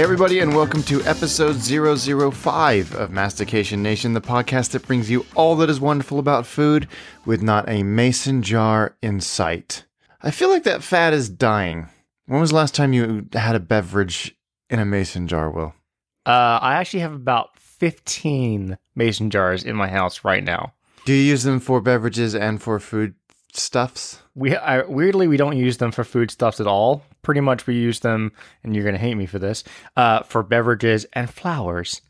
Hey, everybody, and welcome to episode 005 of Mastication Nation, the podcast that brings you all that is wonderful about food with not a mason jar in sight. I feel like that fad is dying. When was the last time you had a beverage in a mason jar, Will? Uh, I actually have about 15 mason jars in my house right now. Do you use them for beverages and for food stuffs? We I, weirdly we don't use them for food stuffs at all. Pretty much we use them, and you're gonna hate me for this, uh, for beverages and flowers.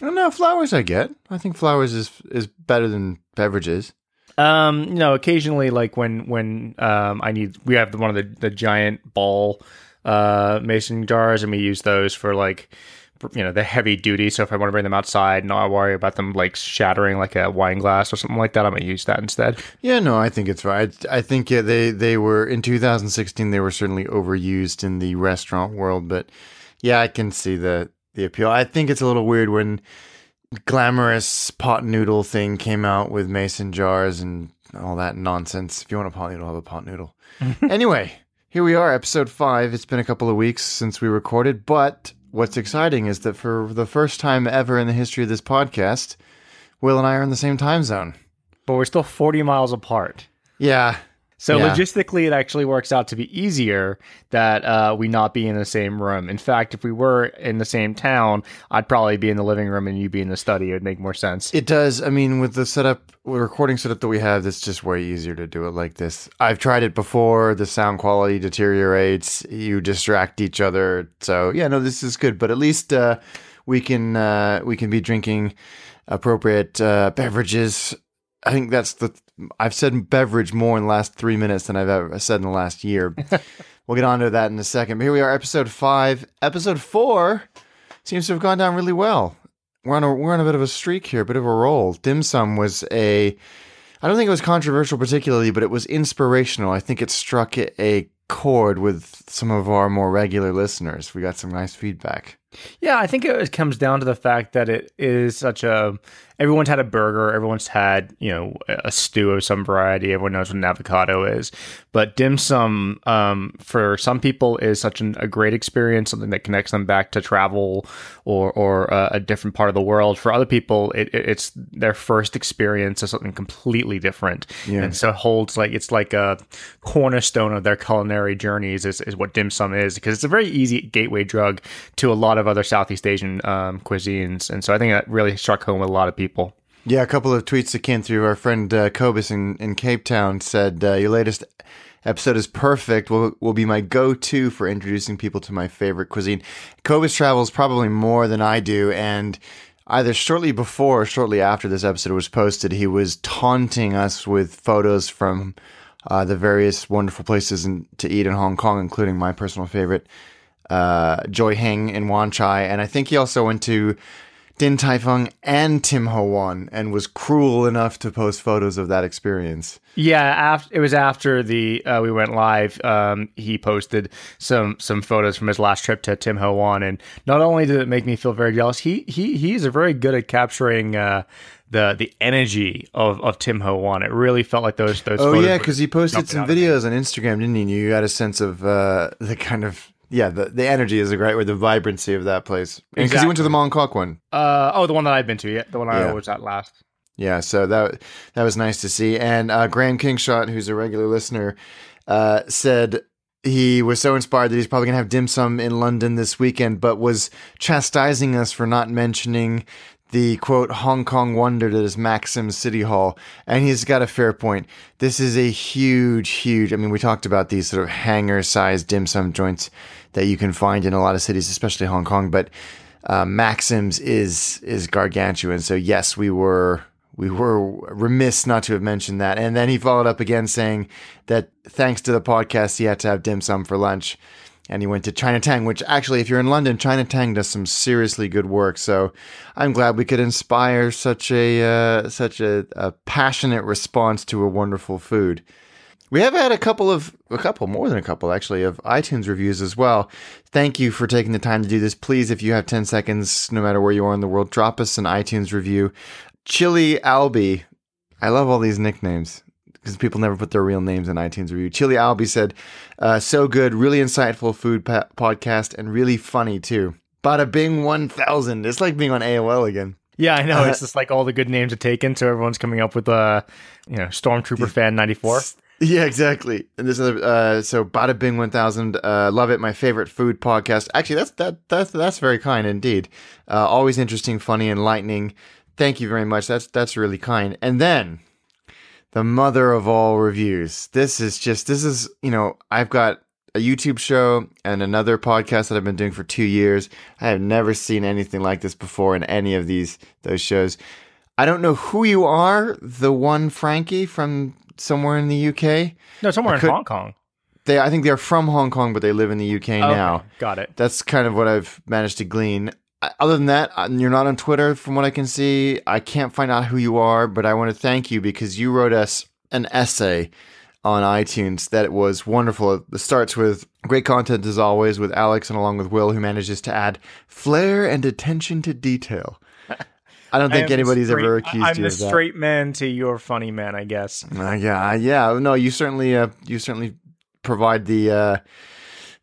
I don't know. Flowers, I get. I think flowers is is better than beverages. Um, you know, occasionally, like when when um, I need, we have one of the the giant ball uh mason jars, and we use those for like you know the heavy duty. So if I want to bring them outside, not worry about them like shattering like a wine glass or something like that. I'm gonna use that instead. Yeah, no, I think it's right. I think yeah, they they were in 2016. They were certainly overused in the restaurant world, but yeah, I can see the the appeal. I think it's a little weird when glamorous pot noodle thing came out with mason jars and all that nonsense. If you want a pot noodle, have a pot noodle. anyway, here we are, episode five. It's been a couple of weeks since we recorded, but what's exciting is that for the first time ever in the history of this podcast, Will and I are in the same time zone. But we're still 40 miles apart. Yeah. So Yeah. logistically, it actually works out to be easier that uh, we not be in the same room. In fact, if we were in the same town, I'd probably be in the living room and you'd be in the study. It would make more sense. It does. I mean, with the setup, the recording setup that we have, it's just way easier to do it like this. I've tried it before. The sound quality deteriorates. You distract each other. So yeah, no, this is good. But at least uh, we can uh, we can be drinking appropriate uh, beverages. I think that's the. I've said beverage more in the last three minutes than I've ever said in the last year. we'll get on to that in a second. But here we are, episode five. Episode four seems to have gone down really well we're on a we're on a bit of a streak here, a bit of a roll. Dim sum was a I don't think it was controversial particularly, but it was inspirational. I think it struck a chord with some of our more regular listeners. We got some nice feedback. Yeah, I think it comes down to the fact that it is such a. Everyone's had a burger. Everyone's had you know a stew of some variety. Everyone knows what an avocado is, but dim sum um, for some people is such an, a great experience, something that connects them back to travel or or uh, a different part of the world. For other people, it, it, it's their first experience of something completely different, Yeah. and so it holds like it's like a cornerstone of their culinary journeys. Is, is what dim sum is because it's a very easy gateway drug to a lot of other Southeast Asian um, cuisines, and so I think that really struck home with a lot of people. Yeah, a couple of tweets that came through. Our friend uh, Kobus in, in Cape Town said, uh, Your latest episode is perfect. Will, will be my go to for introducing people to my favorite cuisine. Kobus travels probably more than I do. And either shortly before or shortly after this episode was posted, he was taunting us with photos from uh, the various wonderful places in, to eat in Hong Kong, including my personal favorite, uh, Joy Hing in Wan Chai. And I think he also went to Din Tai Fung and Tim Ho Wan and was cruel enough to post photos of that experience. Yeah, after it was after the uh, we went live. Um, he posted some some photos from his last trip to Tim Ho Wan, and not only did it make me feel very jealous, he he he's very good at capturing. Uh, the, the energy of, of Tim Ho Wan. It really felt like those those. Oh yeah, because he posted some out of me. videos on Instagram, didn't he? And You got a sense of uh, the kind of yeah, the, the energy is a great word, the vibrancy of that place. Because you went to the Mongkok one. Uh, oh, the one that I've been to, yeah, the one Yeah. I was at last. Yeah, so that that was nice to see. And uh, Graham Kingshot, who's a regular listener, uh, said he was so inspired that he's probably going to have dim sum in London this weekend, but was chastising us for not mentioning the quote Hong Kong wonder that is Maxim City Hall. And he's got a fair point. This is a huge, huge. I mean, we talked about these sort of hangar sized dim sum joints that you can find in a lot of cities, especially Hong Kong, but uh, Maxim's is is gargantuan. So yes, we were we were remiss not to have mentioned that. And then he followed up again saying that thanks to the podcast, he had to have dim sum for lunch. And he went to Chinatown, which actually, if you're in London, Chinatown does some seriously good work. So I'm glad we could inspire such a uh, such a, a passionate response to a wonderful food. We have had a couple of a couple more than a couple actually of iTunes reviews as well. Thank you for taking the time to do this. Please, if you have 10 seconds, no matter where you are in the world, drop us an iTunes review. Chili Albie. I love all these nicknames because people never put their real names in iTunes review. Chili Albie said, uh, "So good, really insightful food pa- podcast, and really funny too. Bada Bing 1000. It's like being on AOL again. Yeah, I know. Uh, it's just like all the good names are taken, so everyone's coming up with uh, you know, Stormtrooper fan ninety four. Yeah, exactly. And this other, uh, so Bada Bing 1000, uh, love it. My favorite food podcast. Actually, that's that that's that's very kind indeed. Uh, always interesting, funny, enlightening. Thank you very much. That's that's really kind. And then the mother of all reviews. This is just this is you know I've got a YouTube show and another podcast that I've been doing for two years. I have never seen anything like this before in any of these those shows. I don't know who you are, the one Frankie from somewhere in the UK. No, somewhere in Hong Kong. They, I think they're from Hong Kong, but they live in the UK oh, now. Got it. That's kind of what I've managed to glean. Other than that, uh, you're not on Twitter, from what I can see. I can't find out who you are, but I want to thank you because you wrote us an essay on iTunes that was wonderful. It starts with great content as always with Alex and along with Will, who manages to add flair and attention to detail. I don't think the anybody's straight- ever accused you. I'm you the of that. straight man to your funny man, I guess. Uh, yeah, yeah. No, you certainly, uh, you certainly provide the uh,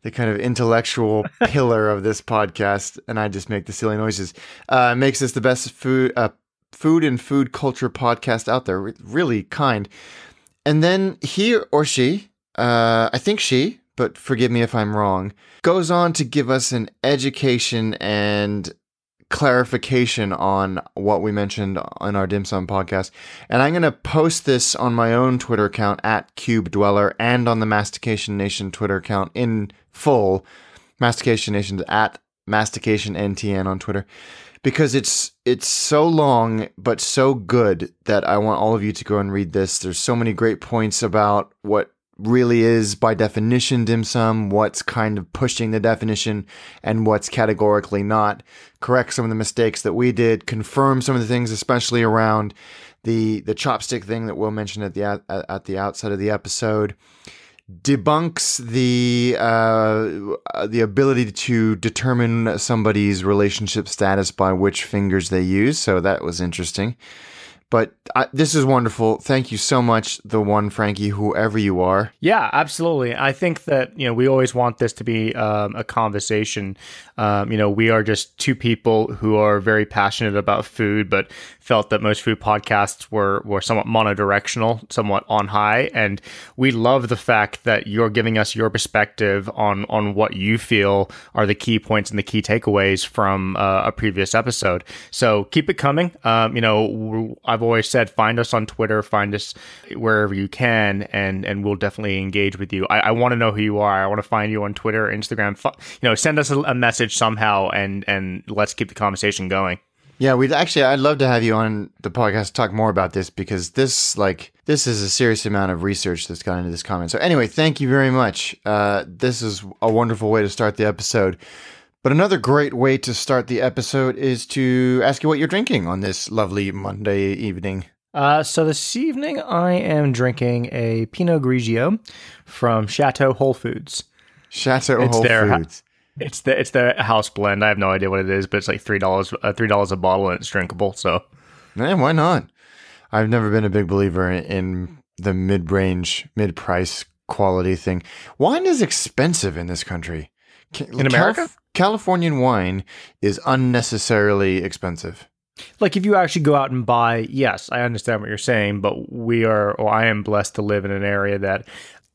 the kind of intellectual pillar of this podcast, and I just make the silly noises. Uh, makes this the best food, uh, food and food culture podcast out there. Really kind. And then he or she, uh, I think she, but forgive me if I'm wrong, goes on to give us an education and clarification on what we mentioned on our dim sum podcast. And i'm going to post this on my own twitter account at cube dweller and on the mastication nation twitter account in full. Mastication nation at mastication ntn on twitter. Because it's it's so long but so good that i want all of you to go and read this. There's so many great points about what really is by definition dim sum, what's kind of pushing the definition, and what's categorically not. Correct some of the mistakes that we did, confirm some of the things, especially around the the chopstick thing that Will mentioned at the at, at the outset of the episode. Debunks the uh, the ability to determine somebody's relationship status by which fingers they use. So that was interesting. But uh, this is wonderful. Thank you so much, the one Frankie, whoever you are. Yeah, absolutely. I think that you know we always want this to be um, a conversation. Um, you know, we are just two people who are very passionate about food, but felt that most food podcasts were were somewhat monodirectional, somewhat on high, and we love the fact that you're giving us your perspective on on what you feel are the key points and the key takeaways from uh, a previous episode. So keep it coming. Um, you know, I've always said find us on Twitter, find us wherever you can, and and we'll definitely engage with you. I, I want to know who you are. I want to find you on Twitter, Instagram. Fu- You know, send us a, a message somehow, and and let's keep the conversation going. Yeah, we'd actually, I'd love to have you on the podcast to talk more about this because this, like, this is a serious amount of research that's gone into this comment. So, anyway, thank you very much. Uh, this is a wonderful way to start the episode. But another great way to start the episode is to ask you what you're drinking on this lovely Monday evening. Uh, so this evening I am drinking a Pinot Grigio from Chateau Whole Foods. Chateau It's Whole their- Foods. It's the it's the house blend. I have no idea what it is, but it's like three dollars uh, three dollars a bottle and it's drinkable. So Yeah, why not? I've never been a big believer in, in the mid-range, mid-price quality thing. Wine is expensive in this country. In America? Californian wine is unnecessarily expensive. like if you actually go out and buy, yes, I understand what you're saying, but we are or I am blessed to live in an area that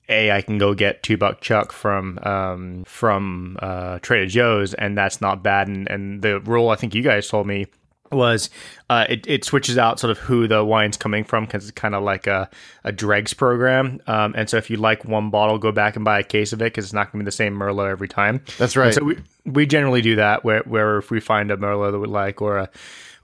a I can go get two buck chuck from um, from uh, Trader Joe's, and that's not bad. And, and the rule I think you guys told me was uh, it, it switches out sort of who the wine's coming from because it's kind of like a, a dregs program. Um, and so if you like one bottle, go back and buy a case of it because it's not going to be the same Merlot every time. That's right. And so we we generally do that where where if we find a Merlot that we like or a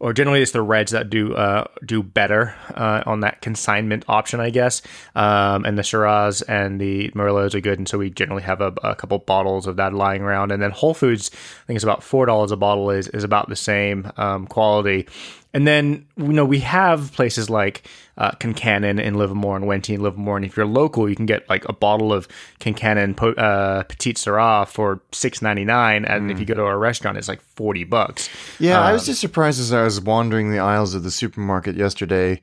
or generally it's the reds that do uh, do better uh, on that consignment option, I guess. Um, and the Shiraz and the Merlots are good, and so we generally have a, a couple bottles of that lying around. And then Whole Foods, I think it's about four dollars a bottle, is is about the same um, quality. And then you know we have places like uh, Concannon in Livermore and Wente in Livermore, and if you're local, you can get like a bottle of Concannon po- uh, Petite Syrah for six ninety nine, and if you go to a restaurant, it's like forty bucks. Yeah, I was just surprised as I was wandering the aisles of the supermarket yesterday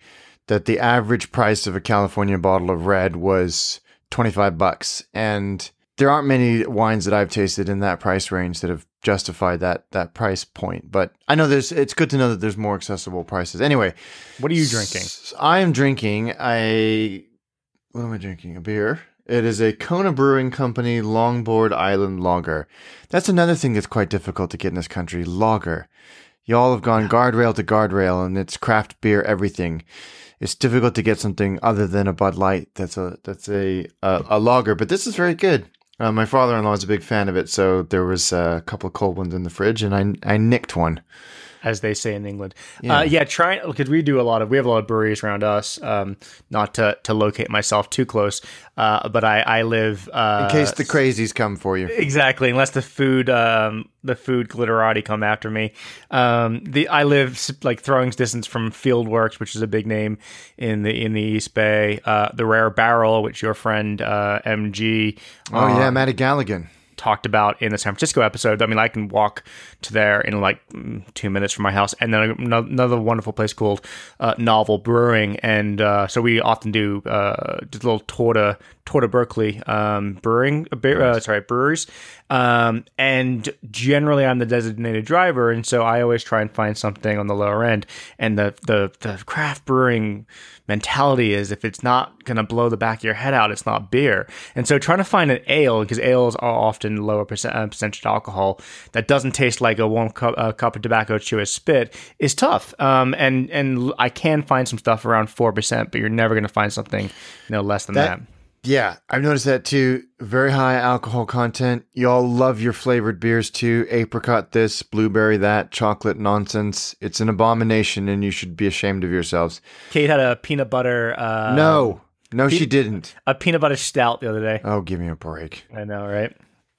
that the average price of a California bottle of red was 25 bucks. And there aren't many wines that I've tasted in that price range that have justify that that price point. But I know there's it's good to know that there's more accessible prices. Anyway, What are you drinking? I am drinking a what am I drinking? A beer. It is a Kona Brewing Company Longboard Island Lager. That's another thing that's quite difficult to get in this country. Lager. Y'all have gone guardrail to guardrail, and it's craft beer everything. It's difficult to get something other than a Bud Light. That's a that's a a, a lager, but this is very good. Uh, my father-in-law is a big fan of it, so there was a couple of cold ones in the fridge, and I I nicked one. As they say in England. Yeah. Uh, yeah, trying because we do a lot of we have a lot of breweries around us. Um, not to to locate myself too close, uh, but I I live uh, In case the crazies come for you. exactly unless the food um the food glitterati come after me. Um, the I live like throwing distance from Fieldworks, which is a big name in the in the East Bay. Uh, the Rare Barrel, which your friend uh, MG Oh yeah, Matty Galligan. talked about in the San Francisco episode. I mean, I can walk to there in like two minutes from my house, and then another wonderful place called uh, Novel Brewing, and uh, so we often do uh, just a little tour to tour to Berkeley um, brewing, uh, beer- uh, sorry, breweries, um, and generally I'm the designated driver, and so I always try and find something on the lower end, and the the the craft brewing mentality is if it's not going to blow the back of your head out, it's not beer. And so trying to find an ale, because ales are often lower percent, uh, percentage alcohol, that doesn't taste like a warm cup, uh, cup of tobacco chew a spit is tough. Um, and, and I can find some stuff around 4%, but you're never going to find something you know, less than that. That- Yeah, I've noticed that too. Very high alcohol content. Y'all love your flavored beers too. Apricot this, blueberry that, chocolate nonsense. It's an abomination and you should be ashamed of yourselves. Kate had a peanut butter, uh, no, no, she didn't. a peanut butter stout the other day. Oh, give me a break. I know, right?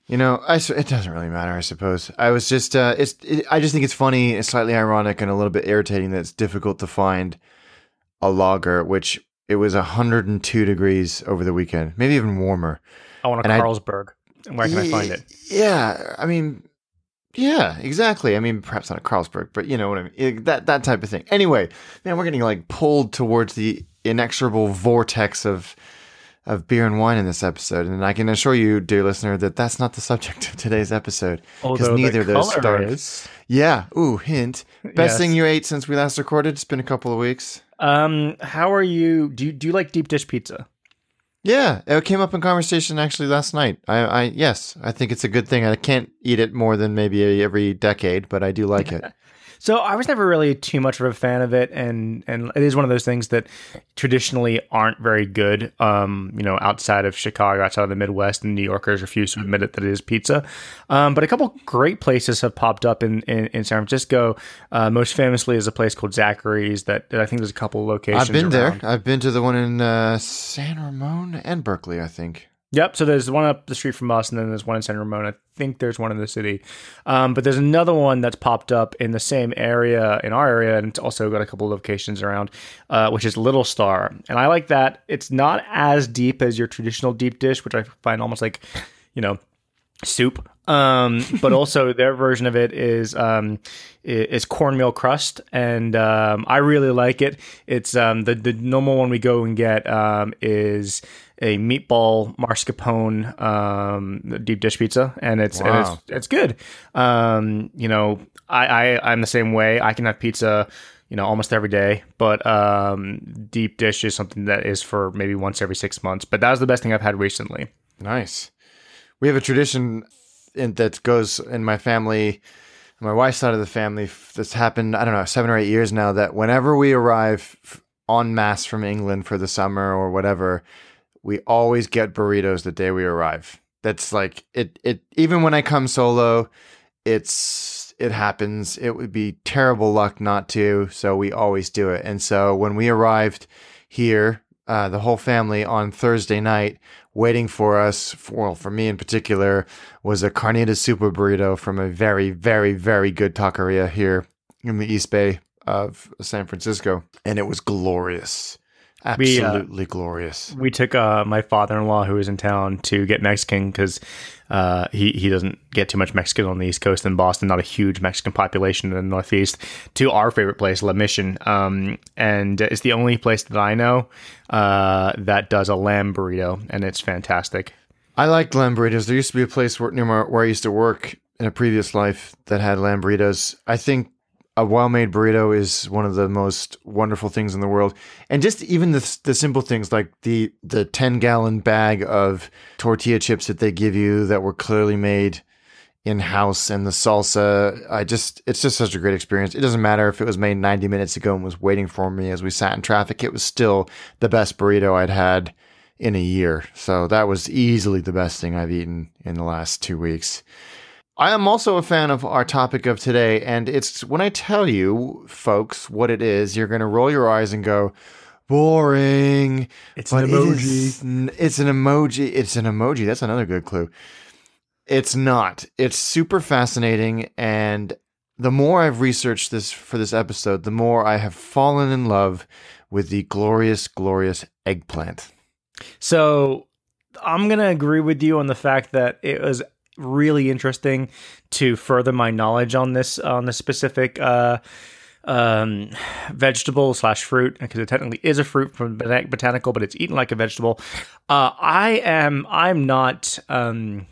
You know, I, it doesn't really matter, I suppose. I was just, uh, it's, it, I just think it's funny, it's slightly ironic, and a little bit irritating that it's difficult to find a lager, which it was 102 degrees over the weekend, maybe even warmer. I want a And I- Carlsberg. Where can I find it? Yeah, I mean, yeah, exactly. I mean, perhaps not a Carlsberg, but you know what I mean. It- that that type of thing. Anyway, man, we're getting like pulled towards the inexorable vortex of of beer and wine in this episode, and I can assure you, dear listener, that that's not the subject of today's episode. because neither the of those started. is. Yeah. Ooh, hint. Best Yes. thing you ate since we last recorded. It's been a couple of weeks. Um, how are you? Do you, do you like deep dish pizza? Yeah, it came up in conversation actually last night. I, I yes, I think it's a good thing. I can't eat it more than maybe every decade, but I do like it. So I was never really too much of a fan of it, and and it is one of those things that traditionally aren't very good. Um, you know, outside of Chicago, outside of the Midwest, and New Yorkers refuse to admit it that it is pizza. Um, but a couple great places have popped up in in, in San Francisco. Uh, most famously is a place called Zachary's that, that I think there's a couple locations. I've been around. there. I've been to the one in uh, San Ramon and Berkeley, I think. Yep. So there's one up the street from us, and then there's one in San Ramon. I think there's one in the city, um, but there's another one that's popped up in the same area in our area, and it's also got a couple of locations around, uh, which is Little Star, and I like that. It's not as deep as your traditional deep dish, which I find almost like, you know, soup. Um, but also their version of it is um, is cornmeal crust, and um, I really like it. It's um, the the normal one we go and get um, is a meatball mascarpone um, deep dish pizza, and it's and it's it's good. Um, you know, I, I I'm the same way. I can have pizza. You know, almost every day, but um, deep dish is something that is for maybe once every six months. But that was the best thing I've had recently. Nice. We have a tradition in, that goes in my family, my wife's side of the family. That's happened, I don't know, seven or eight years now. That whenever we arrive en masse from England for the summer or whatever, we always get burritos the day we arrive. That's like it. It even when I come solo, it's it happens. It would be terrible luck not to. So we always do it. And so when we arrived here, uh, the whole family on Thursday night, waiting for us, for, well, for me in particular, was a carnitas super burrito from a very, very, very good taqueria here in the East Bay of San Francisco, and it was glorious, We, uh, absolutely glorious. we took uh, my father-in-law who was in town to get Mexican because uh, he he doesn't get too much Mexican on the East Coast in Boston. Not a huge Mexican population in the Northeast. To our favorite place, La Mission, um, and it's the only place that I know uh, that does a lamb burrito, and it's fantastic. I like lamb burritos. There used to be a place where, near where I used to work in a previous life that had lamb burritos. I think a well-made burrito is one of the most wonderful things in the world, and just even the the simple things like the the ten gallon bag of tortilla chips that they give you that were clearly made in house, and the salsa. I just it's just such a great experience. It doesn't matter if it was made ninety minutes ago and was waiting for me as we sat in traffic. It was still the best burrito I'd had in a year. So that was easily the best thing I've eaten in the last two weeks. I am also a fan of our topic of today, and it's when I tell you, folks, what it is, you're going to roll your eyes and go, boring. It's an emoji. It is, it's an emoji. It's an emoji. That's another good clue. It's not. It's super fascinating, and the more I've researched this for this episode, the more I have fallen in love with the glorious, glorious eggplant. So I'm going to agree with you on the fact that it was really interesting to further my knowledge on this on the specific uh, um, vegetable slash fruit because it technically is a fruit from bot- botanical, but it's eaten like a vegetable. Uh, I am I'm not um,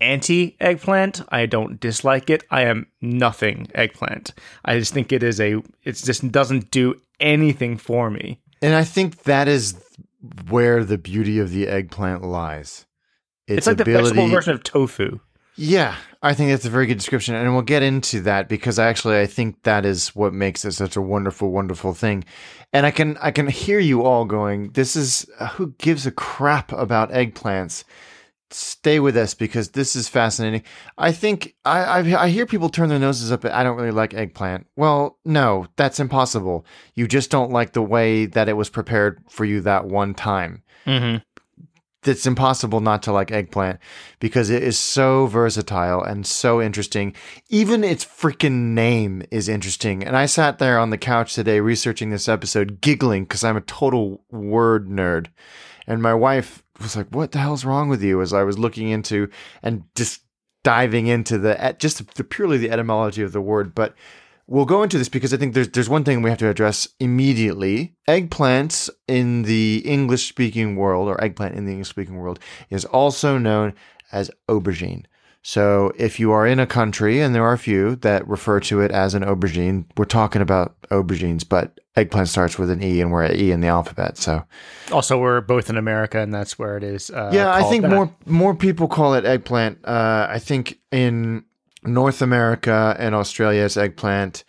anti eggplant. I don't dislike it. I am nothing eggplant. I just think it is a it just doesn't do anything for me. And I think that is where the beauty of the eggplant lies. It's, like ability, the vegetable version of tofu. Yeah, I think that's a very good description, and we'll get into that because actually, I think that is what makes it such a wonderful, wonderful thing. And I can I can hear you all going, "This is uh, who gives a crap about eggplants." Stay with us because this is fascinating. I think I, I I hear people turn their noses up at I don't really like eggplant. Well, no, that's impossible. You just don't like the way that it was prepared for you that one time. Mm-hmm it's impossible not to like eggplant because it is so versatile and so interesting. Even its freaking name is interesting. And I sat there on the couch today researching this episode, giggling because I'm a total word nerd. And my wife was like, "What the hell's wrong with you?" As I was looking into and just diving into the just the, purely the etymology of the word, but we'll go into this because I think there's there's one thing we have to address immediately. Eggplants in the English speaking world, or eggplant in the English speaking world, is also known as aubergine. So if you are in a country, and there are a few that refer to it as an aubergine, we're talking about aubergines, but eggplant starts with an E, and we're at E in the alphabet. So also we're both in America, and that's where it is. Uh, yeah, I think that. more more people call it eggplant. Uh, I think in North America and Australia is eggplant.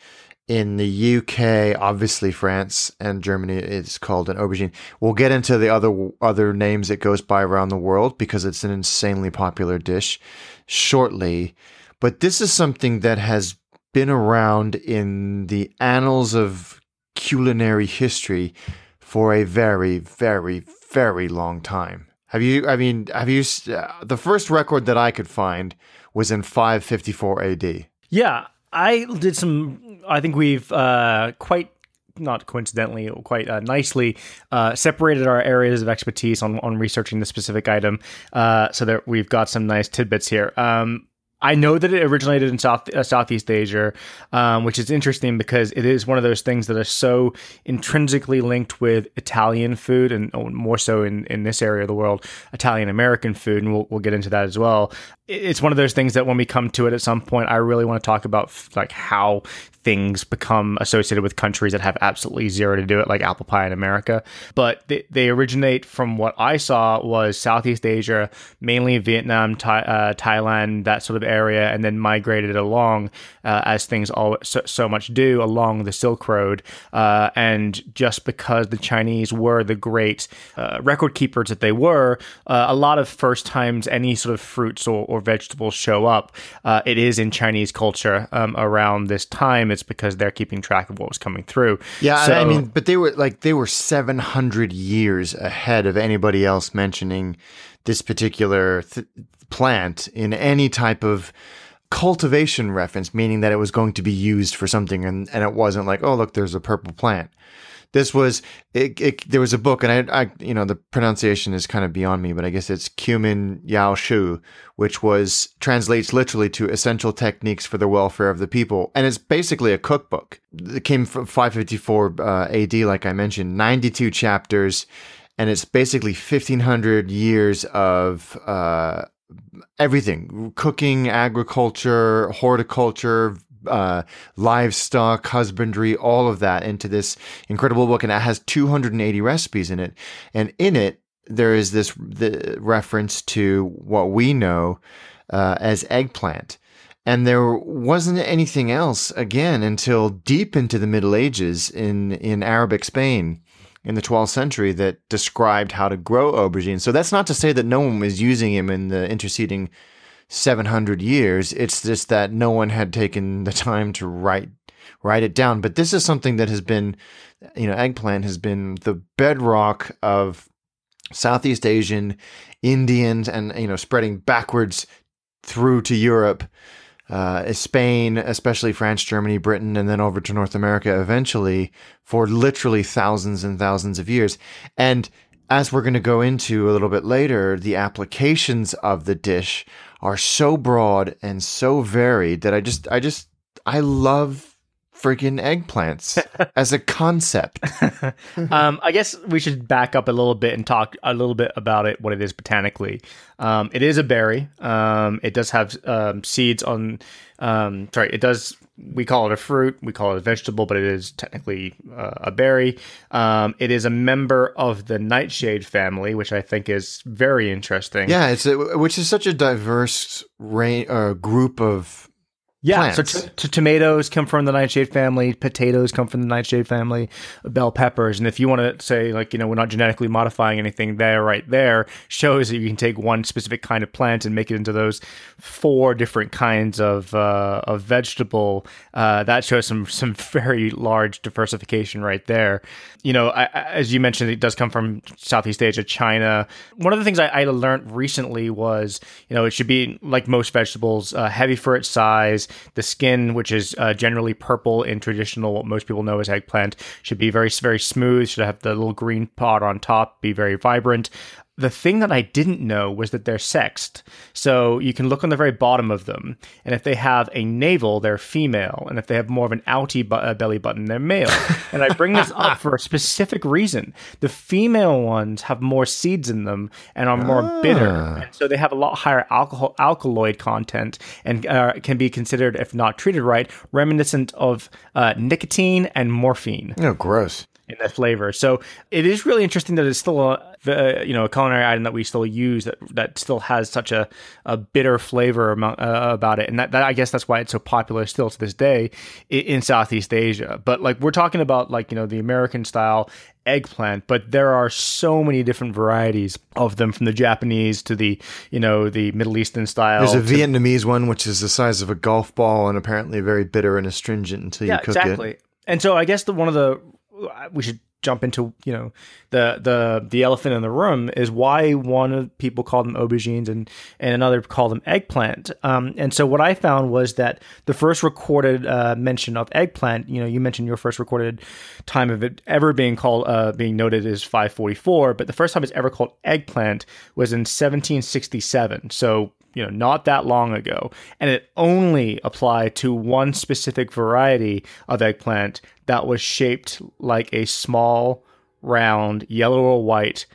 In the UK, obviously France and Germany, it's called an aubergine. We'll get into the other other names it goes by around the world because it's an insanely popular dish shortly. But this is something that has been around in the annals of culinary history for a very, very, very long time. Have you? I mean, have you? Uh, the first record that I could find was in 554 AD. Yeah, I did some. I think we've uh, quite not coincidentally, quite uh, nicely uh, separated our areas of expertise on, on researching the specific item, uh, so that we've got some nice tidbits here. Um, I know that it originated in South uh, Southeast Asia, um, which is interesting because it is one of those things that are so intrinsically linked with Italian food, and more so in, in this area of the world, Italian American food, and we'll, we'll get into that as well. It's one of those things that when we come to it at some point, I really want to talk about like how things become associated with countries that have absolutely zero to do it, like apple pie in America. But they, they originate from what I saw was Southeast Asia, mainly Vietnam, uh, Thailand, that sort of area, and then migrated along uh, as things all so, so, much do along the Silk Road. Uh, and just because the Chinese were the great uh, record keepers that they were, uh, a lot of first times any sort of fruits or, or vegetables show up, uh, it is in Chinese culture um, around this time it's because they're keeping track of what was coming through. Yeah, so, I mean, but they were like they were 700 years ahead of anybody else mentioning this particular th- plant in any type of cultivation reference, meaning that it was going to be used for something and, and it wasn't like, oh, look, there's a purple plant. This was it, it, there was a book, and I, I, you know, the pronunciation is kind of beyond me, but I guess it's Qimin Yaoshu, which was translates literally to essential techniques for the welfare of the people, and it's basically a cookbook. It came from 554 uh, AD, like I mentioned, 92 chapters, and it's basically 1500 years of uh, everything cooking, agriculture, horticulture, uh, livestock, husbandry, all of that into this incredible book. And it has 280 recipes in it. And in it, there is this the reference to what we know uh, as eggplant. And there wasn't anything else again until deep into the Middle Ages in, in Arabic Spain in the 12th century that described how to grow aubergine. So that's not to say that no one was using him in the interceding 700 years. It's just that no one had taken the time to write write it down. But this is something that has been, you know, eggplant has been the bedrock of Southeast Asian, Indians, and you know, spreading backwards through to Europe uh, Spain, especially France, Germany, Britain, and then over to North America eventually for literally thousands and thousands of years. And as we're going to go into a little bit later, the applications of the dish are so broad and so varied that I just, I just, I love freaking eggplants as a concept. um, I guess we should back up a little bit and talk a little bit about it, what it is botanically. Um, it is a berry. Um, it does have um, seeds on. Um, sorry, it does. We call it a fruit. We call it a vegetable, but it is technically uh, a berry. Um, it is a member of the nightshade family, which I think is very interesting. Yeah, it's a, which is such a diverse range, uh, group of yeah, plants. so t- t- tomatoes come from the nightshade family, potatoes come from the nightshade family, bell peppers, and if you want to say like you know we're not genetically modifying anything, there right there shows that you can take one specific kind of plant and make it into those four different kinds of uh, of vegetable. Uh, that shows some some very large diversification right there. You know, I, as you mentioned, it does come from Southeast Asia, China. One of the things I, I learned recently was you know it should be like most vegetables, uh, heavy for its size the skin, which is uh, generally purple in traditional, what most people know as eggplant, should be very, very smooth, should have the little green pod on top, be very vibrant the thing that I didn't know was that they're sexed. So you can look on the very bottom of them, and if they have a navel, they're female, and if they have more of an outy bu- uh, belly button, they're male. and I bring this up for a specific reason. The female ones have more seeds in them and are more ah. bitter, and so they have a lot higher alcohol alkaloid content and uh, can be considered, if not treated right, reminiscent of uh, nicotine and morphine. Oh, gross in the flavor. So it is really interesting that it's still a you know a culinary item that we still use that that still has such a, a bitter flavor among, uh, about it, and that, that I guess that's why it's so popular still to this day in, in Southeast Asia. But like we're talking about like you know the American style eggplant, but there are so many different varieties of them from the Japanese to the, you know, the Middle Eastern style. There's a Vietnamese one which is the size of a golf ball and apparently very bitter and astringent until yeah, you cook it. exactly. it. And so I guess the one of the we should jump into you know the the the elephant in the room is why one of people call them aubergines and and another call them eggplant. Um, and so what i found was that the first recorded uh, mention of eggplant you know you mentioned your first recorded time of it ever being called uh, being noted is 544 but the first time it's ever called eggplant was in 1767 so you know not that long ago. And it only applied to one specific variety of eggplant that was shaped like a small round yellow or white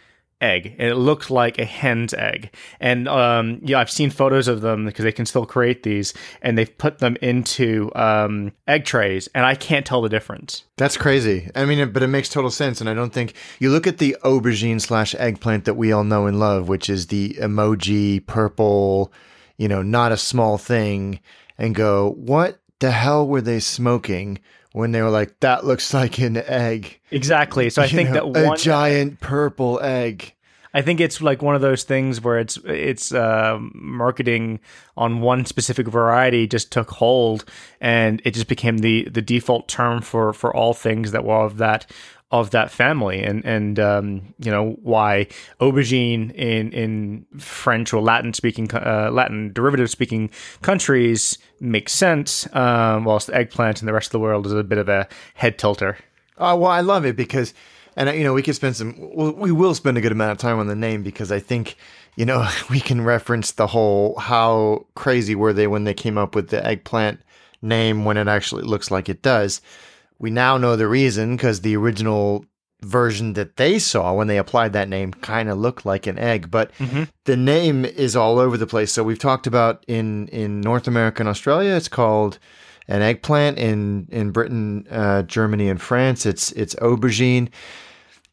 egg. And it looked like a hen's egg. And um yeah i've seen photos of them because they can still create these and they've put them into um egg trays and i can't tell the difference. That's crazy. I mean but it makes total sense and i don't think you look at the aubergine slash eggplant that we all know and love which is the emoji purple you know not a small thing and go what the hell were they smoking when they were like, "That looks like an egg." Exactly. So I you think know, that one, a giant purple egg. I think it's like one of those things where it's it's uh, marketing on one specific variety just took hold, and it just became the the default term for for all things that were of that of that family and and um, you know why aubergine in in French or Latin speaking uh, Latin derivative speaking countries makes sense um, whilst eggplant in the rest of the world is a bit of a head tilter. Oh well, I love it because and you know we could spend some we will spend a good amount of time on the name because I think you know we can reference the whole how crazy were they when they came up with the eggplant name when it actually looks like it does we now know the reason because the original version that they saw when they applied that name kind of looked like an egg, but the name is all over the place. So we've talked about in in North America and Australia, it's called an eggplant. In in Britain, uh, Germany, and France, it's it's aubergine.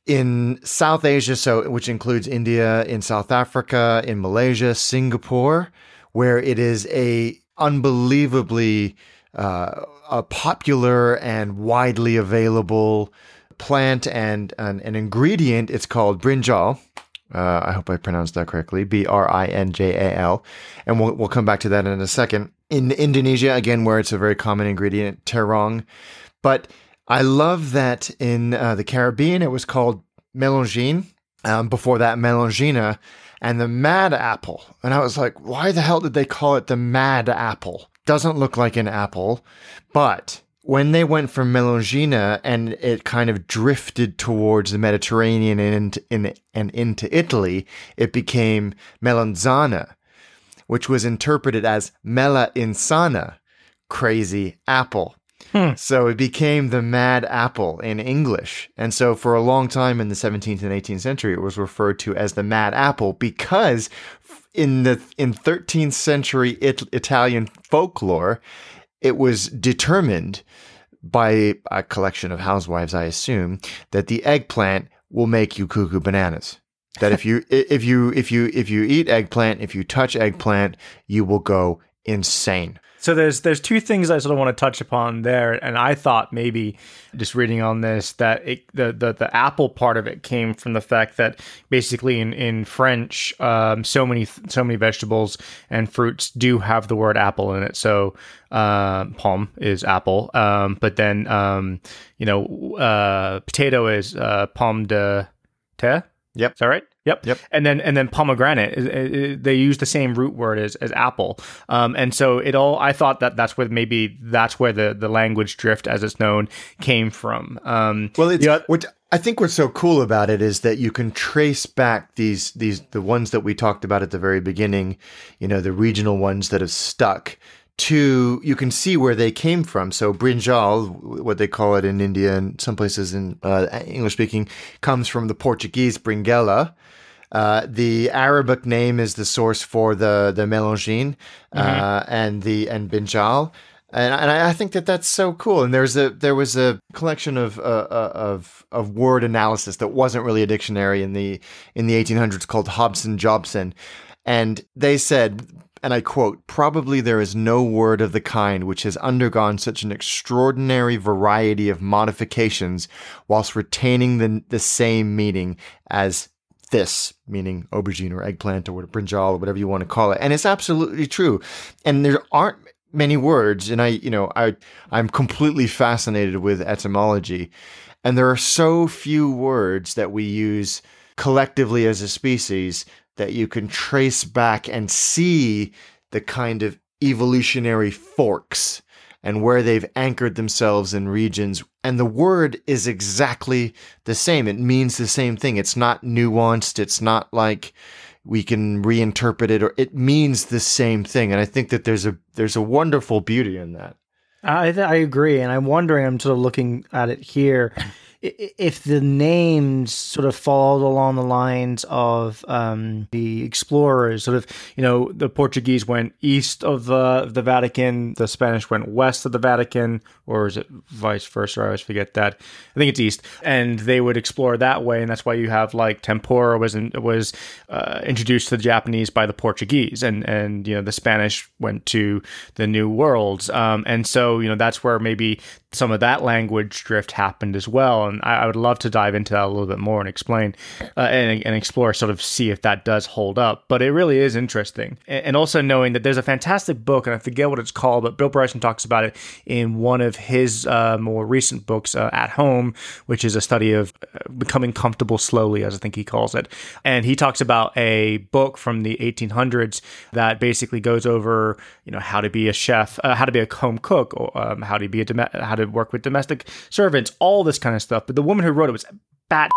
In South Asia, so which includes India, in South Africa, in Malaysia, Singapore, where it is a unbelievably uh, a popular and widely available plant and an, an ingredient. It's called brinjal. Uh, I hope I pronounced that correctly. B R I N J A L, and we'll we'll come back to that in a second. In Indonesia, again, where it's a very common ingredient, terong, but I love that in uh, the Caribbean it was called melongene. Um, before that, melongena, and the mad apple. And I was like, why the hell did they call it the mad apple? Doesn't look like an apple, but when they went from Melongena and it kind of drifted towards the Mediterranean and, in, and into Italy, it became melanzana, which was interpreted as mela insana, crazy apple. Hmm. So it became the mad apple in English. And so for a long time in the 17th and 18th century, it was referred to as the mad apple because in the in 13th century it, Italian folklore, it was determined by a collection of housewives, I assume, that the eggplant will make you cuckoo bananas. That if you if you if you if you eat eggplant, if you touch eggplant, you will go insane. So there's there's two things I sort of want to touch upon there, and I thought maybe just reading on this that it, the, the the apple part of it came from the fact that basically in in French, um, so many so many vegetables and fruits do have the word apple in it. So uh, pomme is apple, um, but then um, you know uh, potato is uh, pomme de terre. Yep. Is that right? Yep. Yep. And then and then pomegranate, is- is- they use the same root word as, as apple. Um, and so it all. I thought that that's where maybe that's where the the language drift, as it's known, came from. Um, Well, it's Yeah. what I think what's so cool about it is that you can trace back these these the ones that we talked about at the very beginning, you know, the regional ones that have stuck to you can see where they came from. So brinjal, what they call it in India and some places in uh, English speaking, comes from the Portuguese brinjela. Uh, the Arabic name is the source for the the melongene uh, and the and binjal, and, and I I think that that's so cool. And there's a there was a collection of uh, uh, of of word analysis that wasn't really a dictionary in the in the 1800s called Hobson Jobson, and they said. And I quote, probably there is no word of the kind which has undergone such an extraordinary variety of modifications whilst retaining the, the same meaning as this, meaning aubergine or eggplant or brinjal or whatever you want to call it. And it's absolutely true. And there aren't many words, and I, you know, I, I'm completely fascinated with etymology. And there are so few words that we use collectively as a species that you can trace back and see the kind of evolutionary forks and where they've anchored themselves in regions. And the word is exactly the same. It means the same thing. It's not nuanced. It's not like we can reinterpret it or it means the same thing. And I think that there's a there's a wonderful beauty in that. I th- I agree, and I'm wondering. I'm sort of looking at it here. If the names sort of followed along the lines of um, the explorers, sort of, you know, the Portuguese went east of the the Vatican, the Spanish went west of the Vatican, or is it vice versa? I always forget that. I think it's east, and they would explore that way, and that's why you have like tempura was in, was uh, introduced to the Japanese by the Portuguese, and and you know the Spanish went to the New Worlds, um, and so you know that's where maybe some of that language drift happened as well, and I, I would love to dive into that a little bit more and explain uh, and, and explore, sort of see if that does hold up. But it really is interesting, and, and also knowing that there's a fantastic book, and I forget what it's called, but Bill Bryson talks about it in one of his uh, more recent books, uh, At Home, which is a study of uh, becoming comfortable slowly, as I think he calls it. And he talks about a book from the 1800s that basically goes over, you know, how to be a chef, uh, how to be a home cook, or um, how to be a dom- how to work with domestic servants, all this kind of stuff. But the woman who wrote it was bat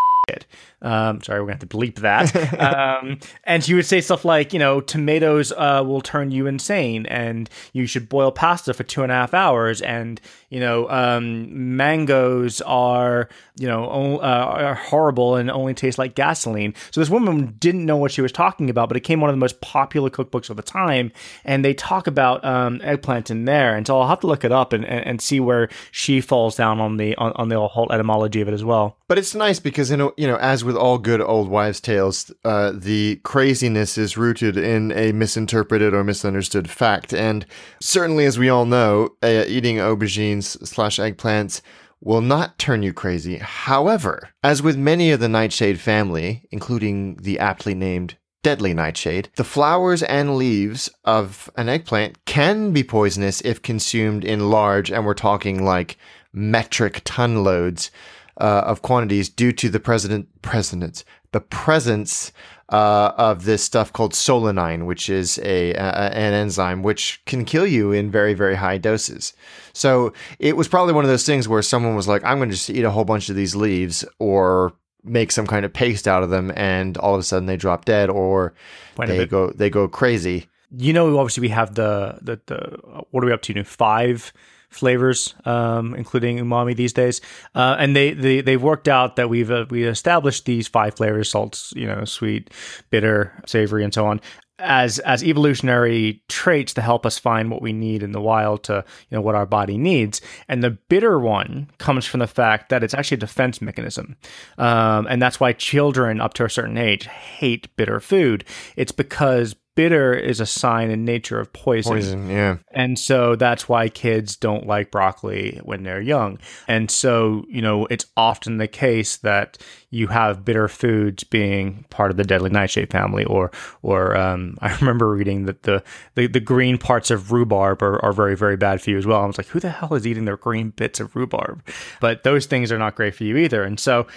Um, sorry, we're gonna have to bleep that. um, and she would say stuff like, you know, tomatoes uh, will turn you insane, and you should boil pasta for two and a half hours, and you know, um, mangoes are, you know, o- uh, are horrible and only taste like gasoline. So this woman didn't know what she was talking about, but it came one of the most popular cookbooks of the time, and they talk about um, eggplant in there. And so I'll have to look it up and, and, and see where she falls down on the on, on the whole etymology of it as well. But it's nice because, you know, you know, as with all good old wives' tales, uh, the craziness is rooted in a misinterpreted or misunderstood fact. And certainly, as we all know, uh, eating aubergines slash eggplants will not turn you crazy. However, as with many of the nightshade family, including the aptly named deadly nightshade, the flowers and leaves of an eggplant can be poisonous if consumed in large, and we're talking like metric ton loads uh, of quantities due to the president presidents the presence uh, of this stuff called solanine, which is a, a an enzyme which can kill you in very very high doses. So it was probably one of those things where someone was like, "I'm going to just eat a whole bunch of these leaves," or make some kind of paste out of them, and all of a sudden they drop dead, or Point they go they go crazy. you know obviously we have the the, the what are we up to now five flavors um including umami these days. Uh and they they they've worked out that we've uh, we established these five flavors salts you know sweet bitter savory and so on as as evolutionary traits to help us find what we need in the wild to you know what our body needs. And the bitter one comes from the fact that it's actually a defense mechanism. Um, and that's why children up to a certain age hate bitter food. It's because bitter is a sign in nature of poison. Poison, yeah. And so that's why kids don't like broccoli when they're young. And so, you know, it's often the case that you have bitter foods being part of the deadly nightshade family or or um, I remember reading that the, the, the green parts of rhubarb are, are very, very bad for you as well. I was like, who the hell is eating their green bits of rhubarb? But those things are not great for you either. And so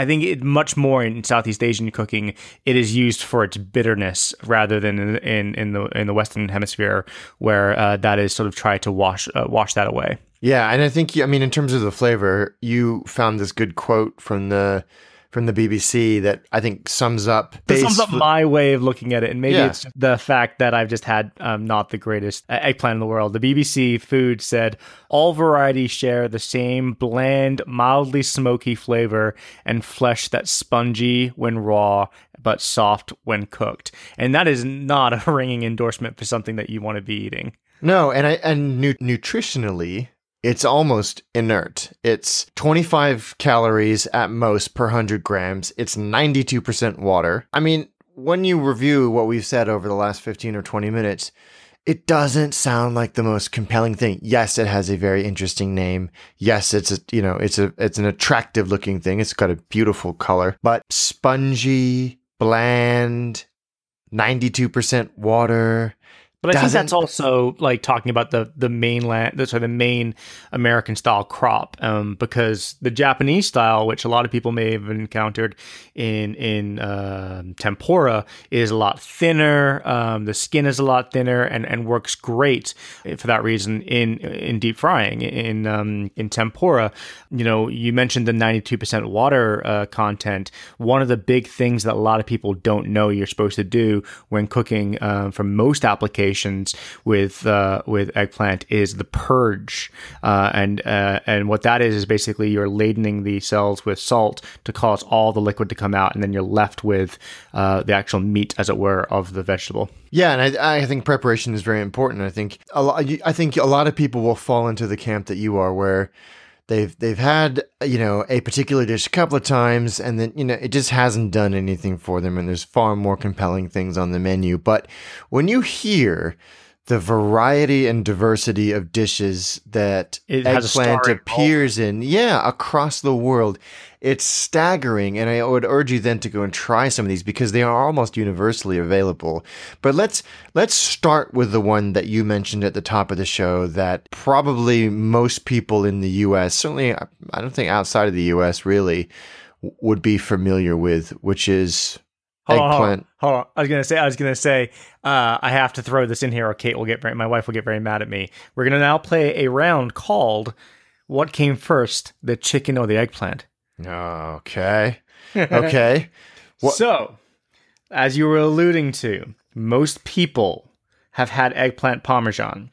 I think it much more in Southeast Asian cooking, it is used for its bitterness rather than in in, in the in the Western Hemisphere, where uh, that is sort of tried to wash uh, wash that away. Yeah, and I think I mean in terms of the flavor, you found this good quote from the from the BBC that I think sums up. That sums up my way of looking at it, and maybe Yeah. it's the fact that I've just had um, not the greatest eggplant in the world. The BBC Food said all varieties share the same bland, mildly smoky flavor and flesh that's spongy when raw but soft when cooked, and that is not a ringing endorsement for something that you want to be eating. No, and I and nu- nutritionally, it's almost inert. It's 25 calories at most per 100 grams. It's 92% water. I mean, when you review what we've said over the last 15 or 20 minutes, it doesn't sound like the most compelling thing. Yes, it has a very interesting name. Yes, it's a, you know, it's a it's an attractive looking thing. It's got a beautiful color, but spongy, bland, 92% water. But I think that's also like talking about the the mainland, the, sorry, the main American style crop, um, because the Japanese style, which a lot of people may have encountered in in uh, tempura, is a lot thinner. Um, the skin is a lot thinner and, and works great for that reason in in deep frying. In um, in tempura, you know, you mentioned the ninety two percent water uh, content. One of the big things that a lot of people don't know you're supposed to do when cooking um, for most applications with uh, with eggplant is the purge, uh, and uh, and what that is is basically you're ladening the cells with salt to cause all the liquid to come out, and then you're left with uh, the actual meat, as it were, of the vegetable. Yeah, and I, I think preparation is very important. I think a lot. I think a lot of people will fall into the camp that you are, where they've they've had you know a particular dish a couple of times, and then you know it just hasn't done anything for them, and there's far more compelling things on the menu. But when you hear the variety and diversity of dishes that It eggplant appears in, yeah, across the world, it's staggering. And I would urge you then to go and try some of these because they are almost universally available. But let's let's start with the one that you mentioned at the top of the show that probably most people in the U.S. certainly I don't think outside of the U.S. really would be familiar with, which is Hold on, hold on, eggplant. hold on. I was gonna say, I was gonna say, uh, I have to throw this in here, or Kate will get very, my wife will get very mad at me. We're gonna now play a round called "What Came First, the Chicken or the Eggplant?" Okay. Okay. What- So, as you were alluding to, most people have had eggplant parmesan,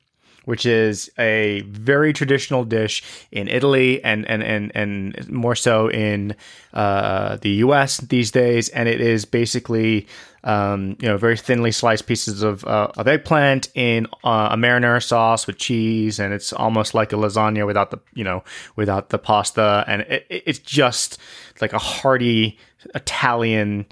which is a very traditional dish in Italy and and and, and more so in uh, the U.S. these days, and it is basically. Um, you know, very thinly sliced pieces of, uh, of eggplant in uh, a marinara sauce with cheese, and it's almost like a lasagna without the you know without the pasta, and it, it- it's just like a hearty Italian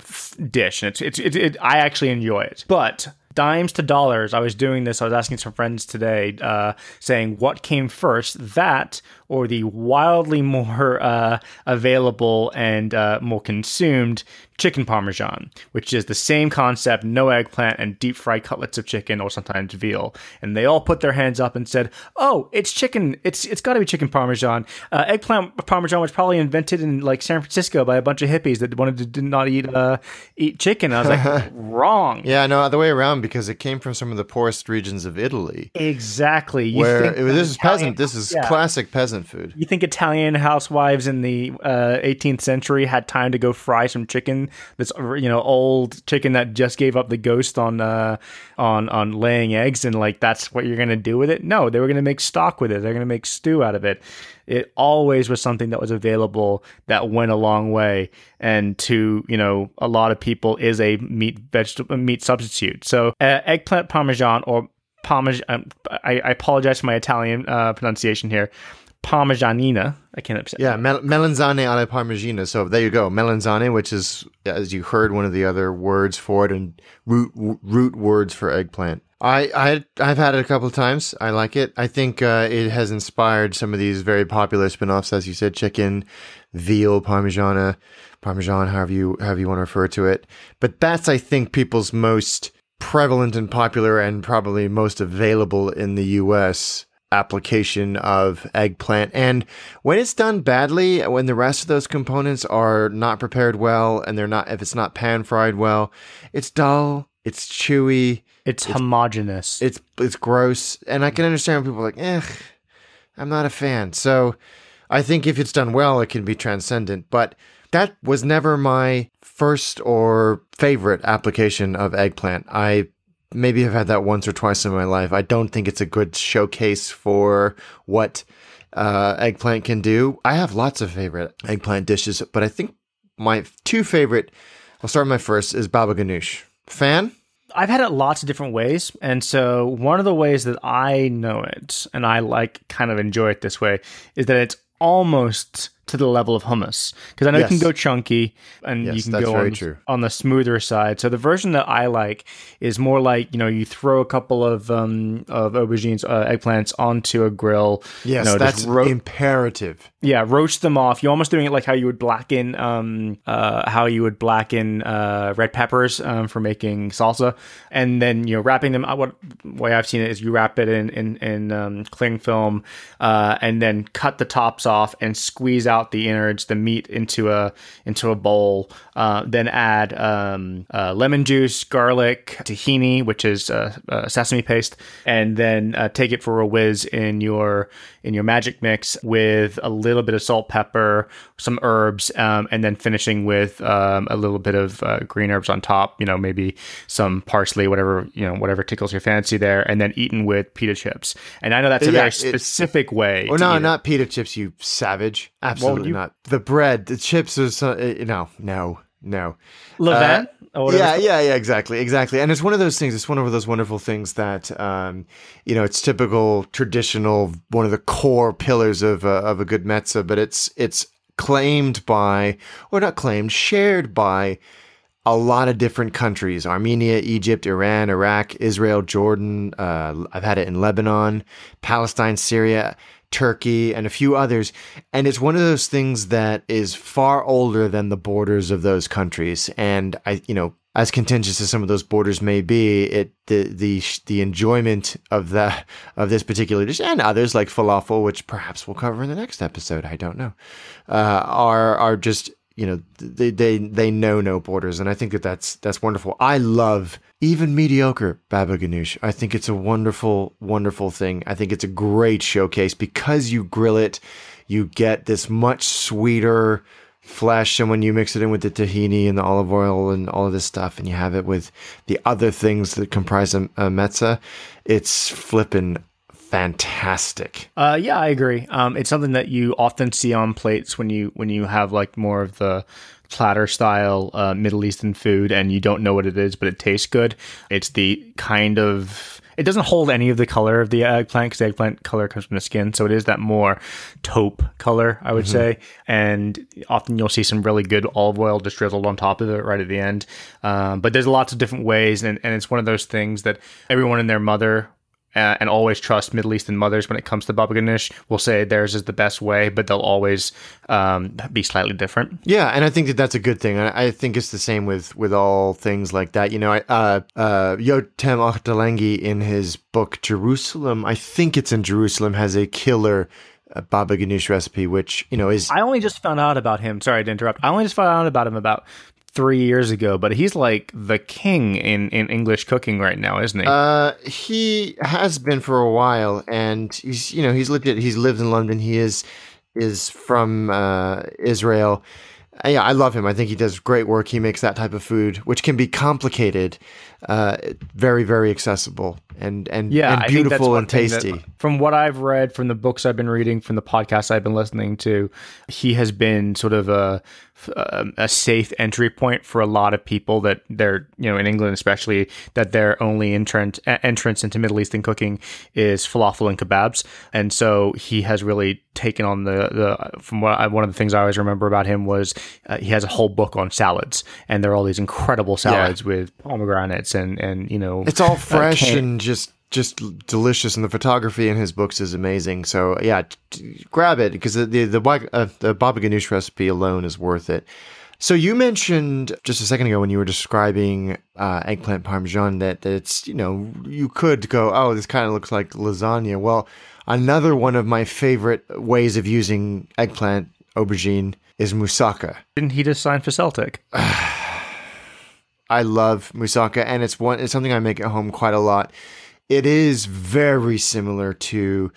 dish, and it's it's it, it, I actually enjoy it. But dimes to dollars, I was doing this. I was asking some friends today, uh, saying what came first, that or the wildly more uh, available and uh, more consumed chicken parmesan, which is the same concept, no eggplant and deep fried cutlets of chicken or sometimes veal. And they all put their hands up and said, "Oh, it's chicken. It's it's got to be chicken parmesan. Uh, eggplant parmesan was probably invented in like San Francisco by a bunch of hippies that wanted to did not eat uh, eat chicken." I was like, "Wrong." Yeah, no, other way around because it came from some of the poorest regions of Italy, Exactly. You where think it this is Italian- peasant. This is yeah. classic peasant food. You think Italian housewives in the uh, 18th century had time to go fry some chicken? This you know old chicken that just gave up the ghost on uh, on on laying eggs, and like that's what you're gonna do with it? No, they were gonna make stock with it. They're gonna make stew out of it. It always was something that was available that went a long way, and to you know a lot of people is a meat vegetable meat substitute. So uh, eggplant parmesan or parmesan. Um, I, I apologize for my Italian uh, pronunciation here. Parmesanina. I can't say. Yeah, mel- melanzane alla parmigiana. So there you go, melanzane, which is, as you heard, one of the other words for it, and root root words for eggplant. I, I I've had it a couple of times. I like it. I think uh, it has inspired some of these very popular spin-offs, as you said, chicken, veal, parmigiana, parmesan, however you however you want to refer to it. But that's I think people's most prevalent and popular, and probably most available in the U.S application of eggplant. And when it's done badly, when the rest of those components are not prepared well and they're not, if it's not pan fried well, it's dull, it's chewy, It's, homogenous. it's it's gross. And I can understand when people are like, eh, I'm not a fan. So I think if it's done well, it can be transcendent. But that was never my first or favorite application of eggplant. I maybe have had that once or twice in my life. I don't think it's a good showcase for what uh, eggplant can do. I have lots of favorite eggplant dishes, but I think my two favorite, I'll start with my first, is baba ganoush. Fan? I've had it lots of different ways. And so one of the ways that I know it and I like kind of enjoy it this way is that it's almost to the level of hummus because I know Yes. you can go chunky and Yes, you can go on, on the smoother side. So the version that I like is more like you know you throw a couple of um of aubergines uh, eggplants onto a grill. Yes, you know, that's ro- imperative. Yeah, roast them off. You're almost doing it like how you would blacken, um, uh, how you would blacken uh, red peppers um, for making salsa, and then you know wrapping them. uh, What way I've seen it is you wrap it in in, in um, cling film, uh, and then cut the tops off and squeeze out the innards, the meat into a into a bowl. Uh, then add um, uh, lemon juice, garlic, tahini, which is sesame paste, and then take it for a whiz in your in your magic mix with a little bit of salt, pepper, some herbs, um, and then finishing with um, a little bit of uh, green herbs on top. You know, maybe some parsley, whatever you know, whatever tickles your fancy there, and then eaten with pita chips. And I know that's a Yeah, very specific way. Oh no, eat it. not pita chips, you savage! Absolutely you- not. The bread, the chips is uh, no, no, no. Or whatever Yeah, yeah, yeah, exactly, exactly. And it's one of those things. It's one of those wonderful things that, um, you know, it's typical, traditional, one of the core pillars of uh, of a good mezze. But it's it's claimed by, or not claimed, shared by a lot of different countries Armenia, Egypt, Iran, Iraq, Israel, Jordan. Uh, I've had it in Lebanon, Palestine, Syria, Turkey, and a few others. And it's one of those things that is far older than the borders of those countries. And I, you know, as contentious as some of those borders may be, it the the the enjoyment of the of this particular dish and others like falafel, which perhaps we'll cover in the next episode. I don't know, uh, are are just you know they they they know no borders and i think that that's that's wonderful i love even mediocre baba ganoush i think it's a wonderful wonderful thing i think it's a great showcase because you grill it you get this much sweeter flesh, and when you mix it in with the tahini and the olive oil and all of this stuff, and you have it with the other things that comprise a, a mezze, it's flipping fantastic. Uh, yeah, I agree. Um, it's something that you often see on plates when you when you have like more of the platter style uh, Middle Eastern food, and you don't know what it is, but it tastes good. It's the kind of it doesn't hold any of the color of the eggplant because eggplant color comes from the skin, so it is that more taupe color, I would say. And often you'll see some really good olive oil just drizzled on top of it right at the end. Um, but there's lots of different ways, and, and it's one of those things that everyone and their mother uh, and always trust Middle Eastern mothers when it comes to baba ganoush will say theirs is the best way, but they'll always um, be slightly different. Yeah, and I think that that's a good thing. I, I think it's the same with with all things like that. You know, I, uh, uh, Yotam Ottolenghi in his book Jerusalem, I think it's in Jerusalem, has a killer uh, baba ganoush recipe, which you know is I only just found out about him. Sorry to interrupt. I only just found out about him about three years ago, but he's like the king in, in English cooking right now, isn't he? Uh, he has been for a while, and he's you know he's lived. He's lived in London. He is is from uh, Israel. Uh, yeah, I love him. I think he does great work. He makes that type of food, which can be complicated, uh, very very accessible and and yeah, and I think that's beautiful and thing that- tasty. from what I've read, from the books I've been reading, from the podcasts I've been listening to, he has been sort of a a, a safe entry point for a lot of people that they're you know in England especially that their only entrant entrance into Middle Eastern cooking is falafel and kebabs, and so he has really taken on the the from what I, one of the things I always remember about him was uh, he has a whole book on salads, and there are all these incredible salads with pomegranates and and you know It's all fresh can- and just just delicious, and the photography in his books is amazing. So yeah, t- grab it because the the the, uh, the baba ganoush recipe alone is worth it. So you mentioned just a second ago when you were describing uh, eggplant parmesan that, that it's you know you could go oh this kind of looks like lasagna. Well, another one of my favorite ways of using eggplant aubergine is moussaka. didn't he just sign for Celtic? I love moussaka, and it's one. It's something I make at home quite a lot. It is very similar to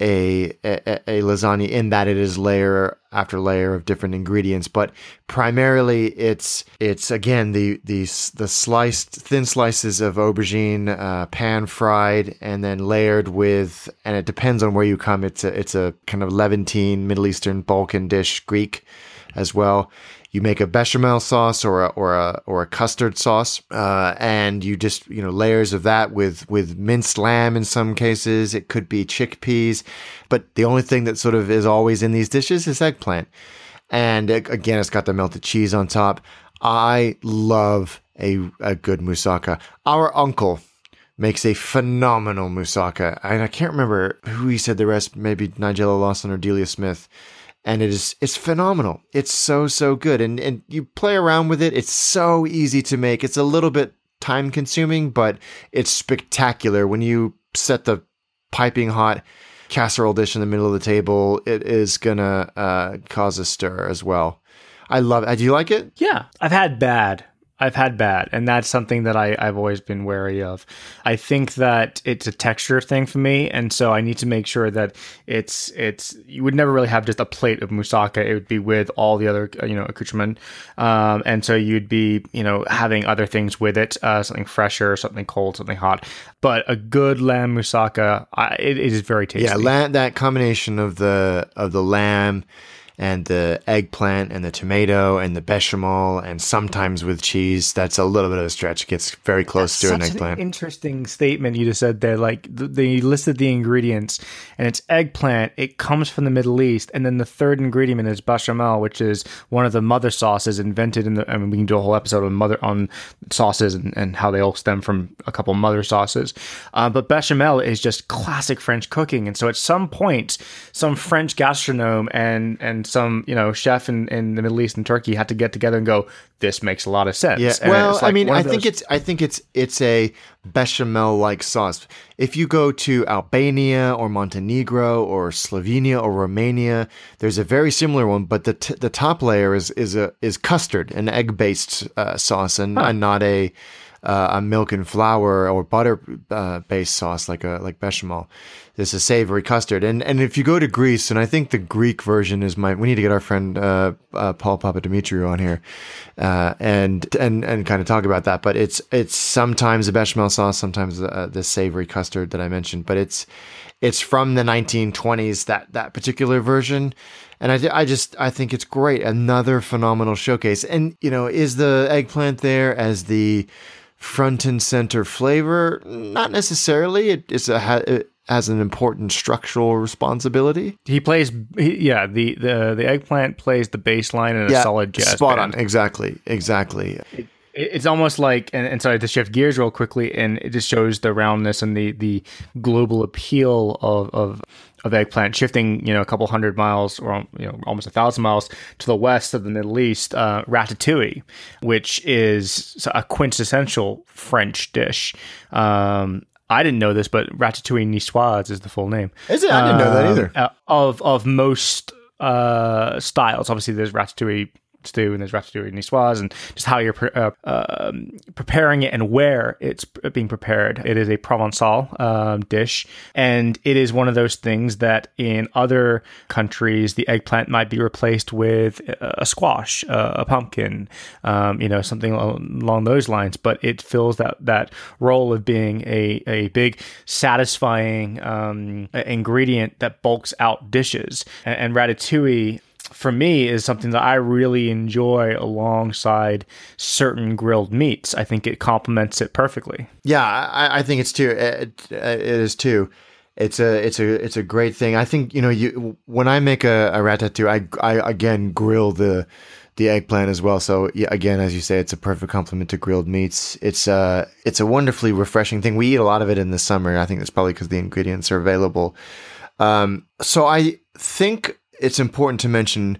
a, a a lasagna in that it is layer after layer of different ingredients, but primarily it's it's again the the the sliced thin slices of aubergine, uh, pan fried, and then layered with. And it depends on where you come. It's a it's a kind of Levantine, Middle Eastern, Balkan dish, Greek as well. You make a bechamel sauce or a or a or a custard sauce, uh, and you just you know layers of that with with minced lamb in some cases. It could be chickpeas, but the only thing that sort of is always in these dishes is eggplant. And it, again, it's got the melted cheese on top. I love a a good moussaka. Our uncle makes a phenomenal moussaka, and I can't remember who he said the rest. Maybe Nigella Lawson or Delia Smith and it is it's phenomenal. It's so so good, and and you play around with it. It's so easy to make. It's a little bit time consuming, but it's spectacular when you set the piping hot casserole dish in the middle of the table. It is gonna uh, cause a stir as well. I love it. Do you like it? Yeah, I've had bad. I've had bad, and that's something that I, I've always been wary of. I think that it's a texture thing for me, and so I need to make sure that it's it's. You would never really have just a plate of moussaka; it would be with all the other uh, you know accoutrement, um, and so you'd be you know having other things with it, uh, something fresher, something cold, something hot. But a good lamb moussaka, I, it, it is very tasty. Yeah, lamb, that combination of the of the lamb and the eggplant and the tomato and the bechamel and sometimes with cheese. That's a little bit of a stretch. It gets very close to an Such eggplant. interesting statement you just said there. Like they listed the ingredients, and it's eggplant. It comes from the Middle East, and then the third ingredient is bechamel, which is one of the mother sauces invented in the. I mean, we can do a whole episode on mother on sauces and, and how they all stem from a couple mother sauces. Uh, but bechamel is just classic French cooking, and so at some point, some French gastronome and and some you know chef in, in the Middle East and Turkey had to get together and go. This makes a lot of sense. Yeah. And well, it's I mean, I of think those- it's I think it's it's a bechamel like sauce. If you go to Albania or Montenegro or Slovenia or Romania, there's a very similar one, but the t- the top layer is is a is custard, an egg based uh, sauce, and, and not a uh, a milk and flour or butter uh, based sauce like a like bechamel. This is savory custard, and and if you go to Greece, and I think the Greek version is my. We need to get our friend uh, uh, Paul Papadimitriou on here, uh, and and and kind of talk about that. But it's it's sometimes a bechamel sauce, sometimes uh, the savory custard that I mentioned. But it's it's from the 1920s that that particular version and I, I just i think it's great another phenomenal showcase and you know is the eggplant there as the front and center flavor not necessarily. It is a it has an important structural responsibility. He plays he, yeah the, the the eggplant plays the bass line in a yeah, solid jazz spot band. on exactly exactly. It, it's almost like and, and sorry to shift gears real quickly and it just shows the roundness and the the global appeal of of of eggplant shifting you know a couple hundred miles or you know almost a thousand miles to the west of the middle east uh, ratatouille which is a quintessential french dish um, I didn't know this, but ratatouille niçoise is the full name. Is it? I didn't know that either. Uh, of of most uh, styles, obviously, there's ratatouille stew and there's ratatouille niçoise and just how you're pre- uh, um, preparing it and where it's being prepared. It is a Provençal um, dish, and it is one of those things that in other countries the eggplant might be replaced with a squash, a pumpkin, um, you know, something along those lines. But it fills that that role of being a a big satisfying um, ingredient that bulks out dishes, and, and ratatouille for me is something that I really enjoy alongside certain grilled meats. I think it complements it perfectly. Yeah, I, I think it's too. It, it is too. It's a it's a it's a great thing. I think you know you when I make a, a ratatouille, I I again grill the the eggplant as well. So yeah, again, as you say, it's a perfect complement to grilled meats. It's uh it's a wonderfully refreshing thing. We eat a lot of it in the summer. I think that's probably because the ingredients are available. Um, so I think it's important to mention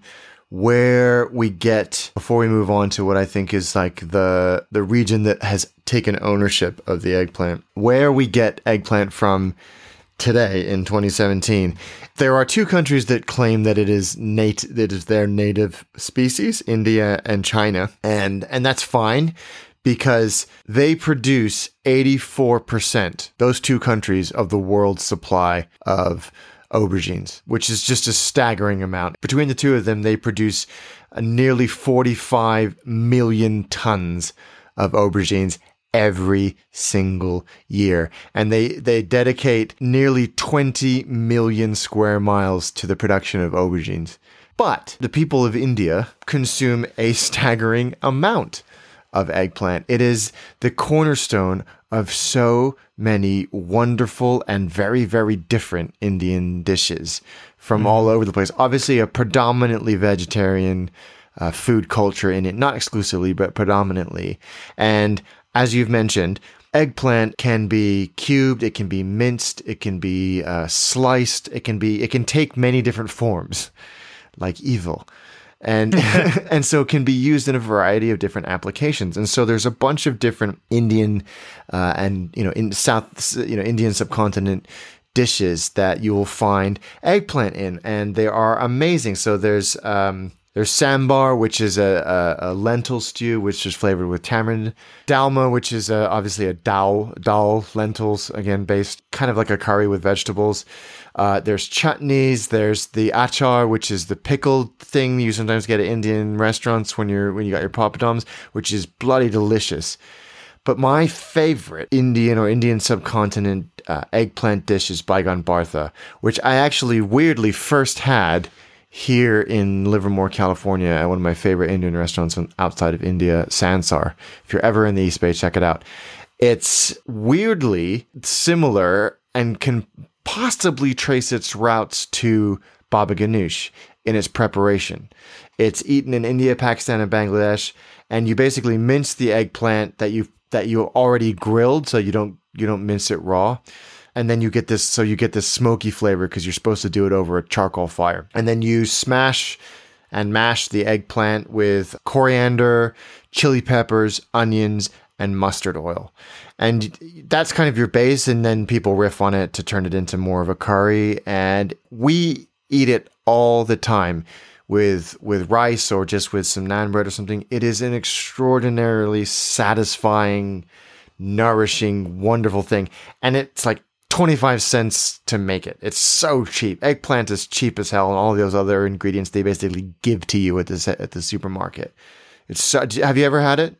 where we get before we move on to what I think is like the the region that has taken ownership of the eggplant. Where we get eggplant from today in 2017. There are two countries that claim that it is nat- that is their native species, India and China. And and that's fine because they produce 84%, those two countries of the world's supply of aubergines, which is just a staggering amount. Between the two of them, they produce uh, nearly 45 million tons of aubergines every single year. And they, they dedicate nearly 20 million square miles to the production of aubergines. But the people of India consume a staggering amount of eggplant. It is the cornerstone of so many wonderful and very, very different Indian dishes from mm. all over the place. Obviously, a predominantly vegetarian uh, food culture in it, not exclusively, but predominantly. And as you've mentioned, eggplant can be cubed, it can be minced, it can be uh, sliced, it can be, it can take many different forms, like evil and and so can be used in a variety of different applications. And so there's a bunch of different Indian uh, and you know in South you know Indian subcontinent dishes that you will find eggplant in, and they are amazing. So there's um, there's sambar, which is a, a, a, lentil stew, which is flavored with tamarind. Dalma, which is a, obviously a dal, dal lentils, again based kind of like a curry with vegetables. Uh, there's chutneys. There's the achar, which is the pickled thing you sometimes get at Indian restaurants when you're when you got your papadums, which is bloody delicious. But my favorite Indian or Indian subcontinent uh, eggplant dish is Baingan bharta, which I actually weirdly first had here in Livermore, California, at one of my favorite Indian restaurants outside of India, Sansar. If you're ever in the East Bay, check it out. It's weirdly similar and can possibly trace its routes to baba ganoush in its preparation. It's eaten in India, Pakistan, and Bangladesh, and you basically mince the eggplant that you that you already grilled, so you don't you don't mince it raw. And then you get this, so you get this smoky flavor because you're supposed to do it over a charcoal fire. And then you smash and mash the eggplant with coriander, chili peppers, onions, and mustard oil. And that's kind of your base. And then people riff on it to turn it into more of a curry. And we eat it all the time with with rice or just with some naan bread or something. It is an extraordinarily satisfying nourishing, wonderful thing. And it's like 25 cents to make it. It's so cheap. Eggplant is cheap as hell, and all those other ingredients they basically give to you at the at the supermarket. It's have you ever had it?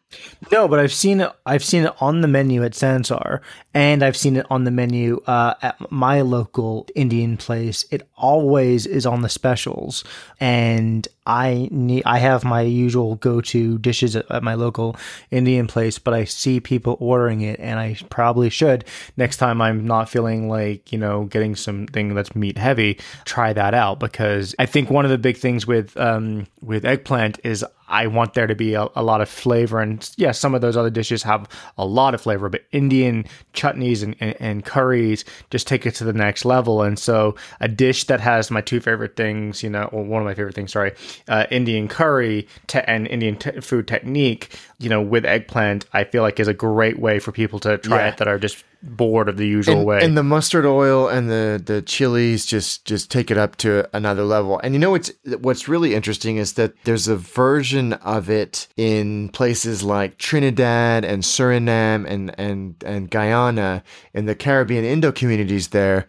No, but I've seen it. I've seen it on the menu at Sansar, and I've seen it on the menu uh, at my local Indian place. It always is on the specials, and I need. I have my usual go-to dishes at, at my local Indian place, but I see people ordering it, and I probably should next time I'm not feeling like you know getting something that's meat heavy. Try that out because I think one of the big things with um, with eggplant is I want there to be a, a lot of flavor and yeah, some of those other dishes have a lot of flavor, but Indian chutneys and, and, and, curries just take it to the next level. And so a dish that has my two favorite things, you know, or one of my favorite things, sorry, uh, Indian curry te- and Indian te- food technique, you know, with eggplant, I feel like is a great way for people to try yeah. it that are just bored of the usual and, way. And the mustard oil and the the chilies just just take it up to another level. And you know what's what's really interesting is that there's a version of it in places like Trinidad and Suriname and and and Guyana in the Caribbean Indo communities there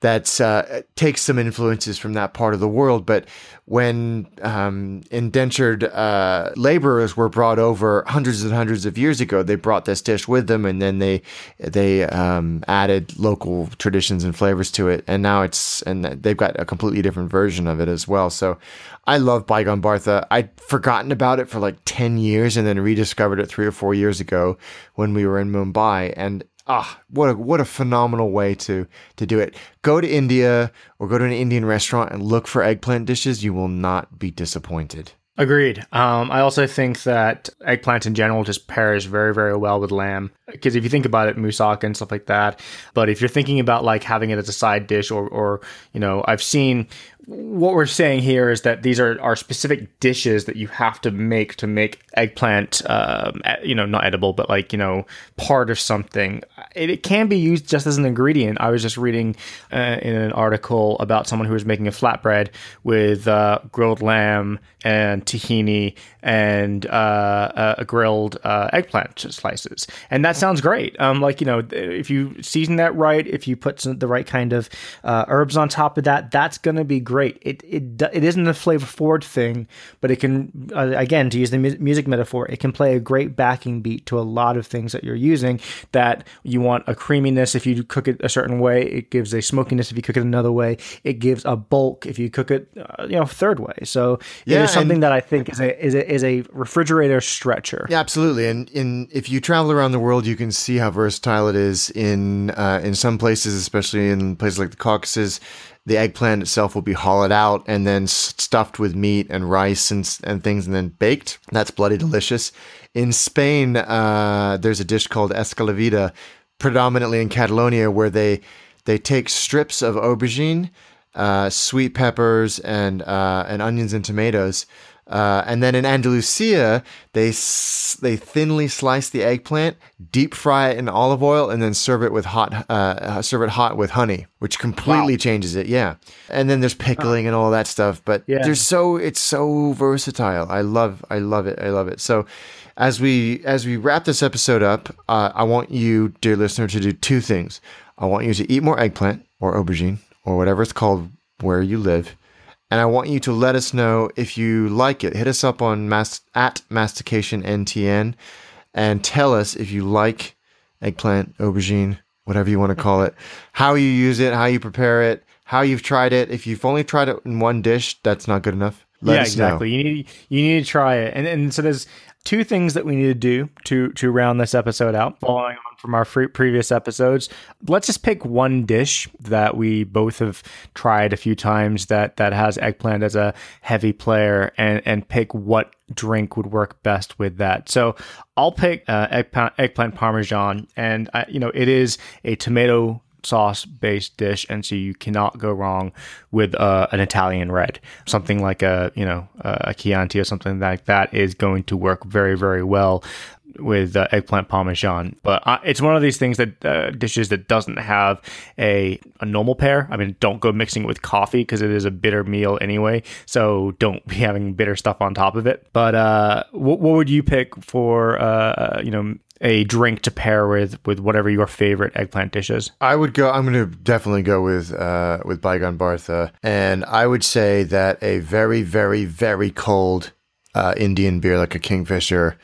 that uh, takes some influences from that part of the world. But when um, indentured uh, laborers were brought over hundreds and hundreds of years ago, they brought this dish with them, and then they they um, added local traditions and flavors to it. And now it's and they've got a completely different version of it as well. So I love Baingan Bharta. I'd forgotten about it for like ten years, and then rediscovered it three or four years ago when we were in Mumbai, and ah, what a what a phenomenal way to to do it. Go to India or go to an Indian restaurant and look for eggplant dishes. You will not be disappointed. Agreed. Um, I also think that eggplant in general just pairs very, very well with lamb. Because if you think about it, moussaka and stuff like that. But if you're thinking about like having it as a side dish, or, or you know, I've seen what we're saying here is that these are, are specific dishes that you have to make to make eggplant, um, you know, not edible, but like, you know, part of something. It, it can be used just as an ingredient. I was just reading uh, in an article about someone who was making a flatbread with uh, grilled lamb and tahini and uh, a grilled uh, eggplant slices. And that sounds great. Um, like, you know, if you season that right, if you put some, the right kind of uh, herbs on top of that, that's going to be great great. It it it isn't a flavor forward thing, but it can uh, again to use the mu- music metaphor, it can play a great backing beat to a lot of things that you're using. That you want a creaminess if you cook it a certain way, it gives a smokiness if you cook it another way. It gives a bulk if you cook it, uh, you know, third way. So yeah, it is something that I think is a is a is a refrigerator stretcher. Yeah, absolutely. And in if you travel around the world, you can see how versatile it is in uh, in some places, especially in places like the Caucasus the eggplant itself will be hollowed out and then stuffed with meat and rice and, and things and then baked. That's bloody delicious. In Spain, uh, there's a dish called escalivada, predominantly in Catalonia, where they they take strips of aubergine, uh, sweet peppers, and uh, and onions and tomatoes, uh, and then in Andalusia, they they thinly slice the eggplant, deep fry it in olive oil, and then serve it with hot uh, uh, serve it hot with honey, which completely wow. changes it. Yeah, and then there's pickling and all that stuff. But yeah. there's so it's so versatile. I love I love it. I love it. So as we as we wrap this episode up, uh, I want you, dear listener, to do two things. I want you to eat more eggplant or aubergine or whatever it's called where you live and I want you to let us know if you like it. Hit us up on mas- at mastication ntn and tell us if you like eggplant, aubergine, whatever you want to mm-hmm. call it, how you use it, how you prepare it, how you've tried it. If you've only tried it in one dish, that's not good enough. Let yeah, exactly. Know. You need you need to try it, and and so there's two things that we need to do to to round this episode out. Following from our previous episodes, let's just pick one dish that we both have tried a few times that that has eggplant as a heavy player, and and pick what drink would work best with that. So I'll pick uh, eggplant, eggplant parmesan, and I, you know it is a tomato sauce based dish, and so you cannot go wrong with uh, an Italian red. Something like a you know a Chianti or something like that is going to work very very well with uh, eggplant parmesan. But uh, it's one of these things that uh, dishes that doesn't have a, a normal pair. I mean, don't go mixing it with coffee because it is a bitter meal anyway. So don't be having bitter stuff on top of it. But uh, what, what would you pick for uh, you know a drink to pair with with whatever your favorite eggplant dish is. I would go. I'm going to definitely go with uh, with Baingan Bharta, and I would say that a very, very, very cold uh, Indian beer like a Kingfisher.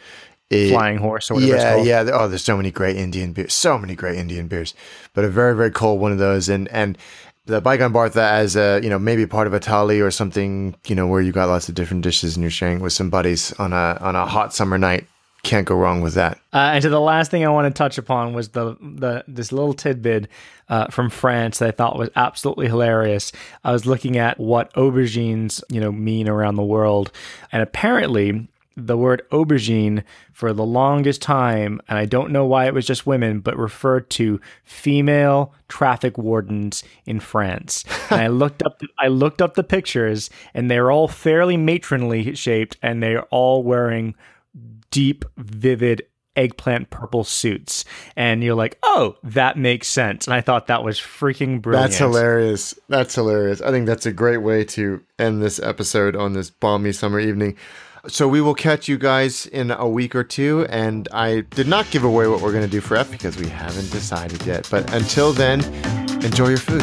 It, Flying horse or whatever. yeah, yeah. Oh, there's so many great Indian beers. So many great Indian beers, but a very, very cold one of those, and and the Baingan Bharta as a you know maybe part of a thali or something you know where you got lots of different dishes and you're sharing with some buddies on a on a hot summer night. Can't go wrong with that. Uh, and so the last thing I want to touch upon was the the this little tidbit uh, from France that I thought was absolutely hilarious. I was looking at what aubergines you know mean around the world, and apparently the word aubergine for the longest time, and I don't know why it was just women, but referred to female traffic wardens in France. and I looked up I looked up the pictures, and they're all fairly matronly shaped, and they're all wearing deep, vivid eggplant purple suits. And you're like, oh, that makes sense. And I thought that was freaking brilliant. That's hilarious. That's hilarious. I think that's a great way to end this episode on this balmy summer evening. So we will catch you guys in a week or two. And I did not give away what we're going to do for F because we haven't decided yet. But until then, enjoy your food.